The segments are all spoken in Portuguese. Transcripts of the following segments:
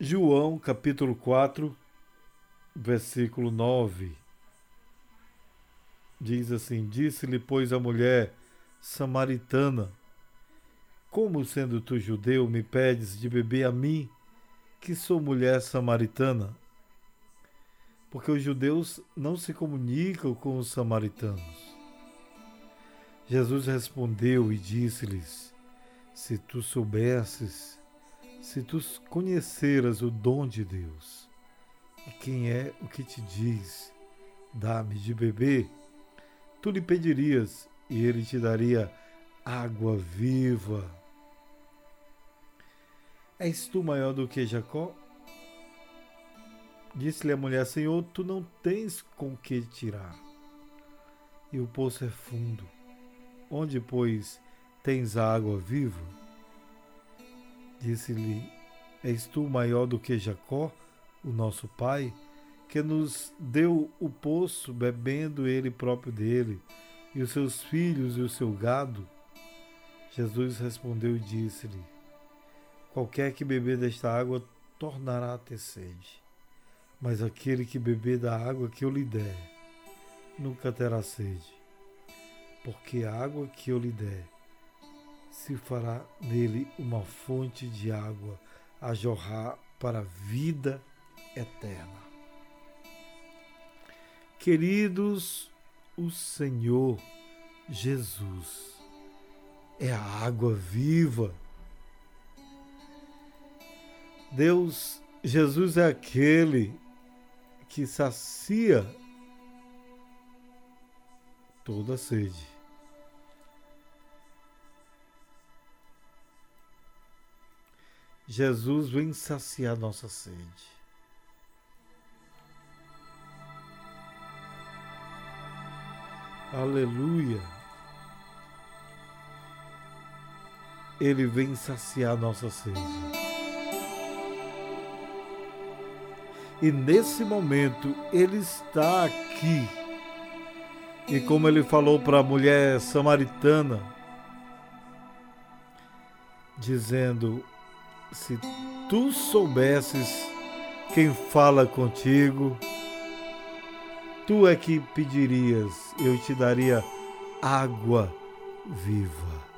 João capítulo 4, versículo 9. Diz assim: Disse-lhe, pois, a mulher samaritana: Como sendo tu judeu, me pedes de beber a mim, que sou mulher samaritana? Porque os judeus não se comunicam com os samaritanos. Jesus respondeu e disse-lhes: Se tu soubesses se tu conheceras o dom de Deus e quem é o que te diz, dá-me de beber, tu lhe pedirias e ele te daria água viva. És tu maior do que Jacó? Disse-lhe a mulher: Senhor, tu não tens com que tirar, e o poço é fundo. Onde, pois, tens a água viva? Disse-lhe: És tu maior do que Jacó, o nosso pai, que nos deu o poço, bebendo ele próprio dele, e os seus filhos e o seu gado? Jesus respondeu e disse-lhe: Qualquer que beber desta água tornará a ter sede, mas aquele que beber da água que eu lhe der nunca terá sede, porque a água que eu lhe der se fará nele uma fonte de água a jorrar para a vida eterna. Queridos, o Senhor Jesus é a água viva. Deus, Jesus é aquele que sacia toda sede. Jesus vem saciar nossa sede. Aleluia. Ele vem saciar nossa sede. E nesse momento ele está aqui. E como ele falou para a mulher samaritana, dizendo: se tu soubesses quem fala contigo, tu é que pedirias, eu te daria água viva.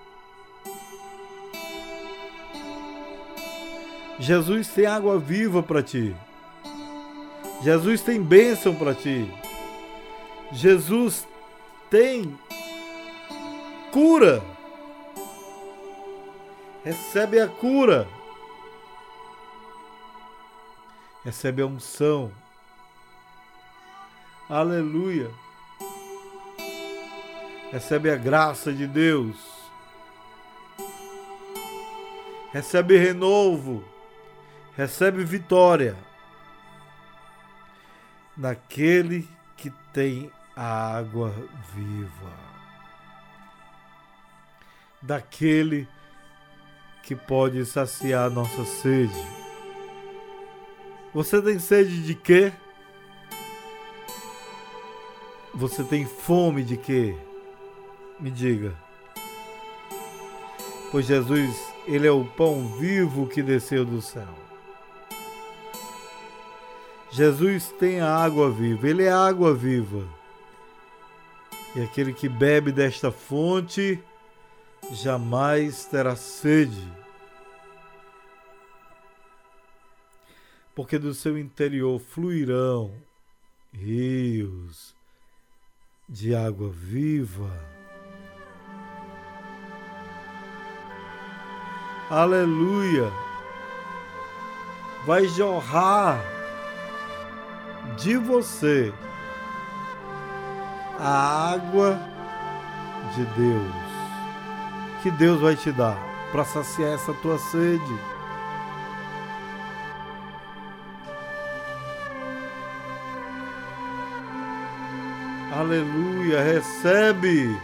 Jesus tem água viva para ti. Jesus tem bênção para ti. Jesus tem cura. Recebe a cura recebe a unção. Aleluia. Recebe a graça de Deus. Recebe renovo. Recebe vitória. Naquele que tem a água viva. Daquele que pode saciar nossa sede você tem sede de quê? Você tem fome de quê? Me diga. Pois Jesus, ele é o pão vivo que desceu do céu. Jesus tem a água viva, ele é água viva. E aquele que bebe desta fonte jamais terá sede. Porque do seu interior fluirão rios de água viva. Aleluia! Vai jorrar de você a água de Deus que Deus vai te dar para saciar essa tua sede. Aleluia, recebe.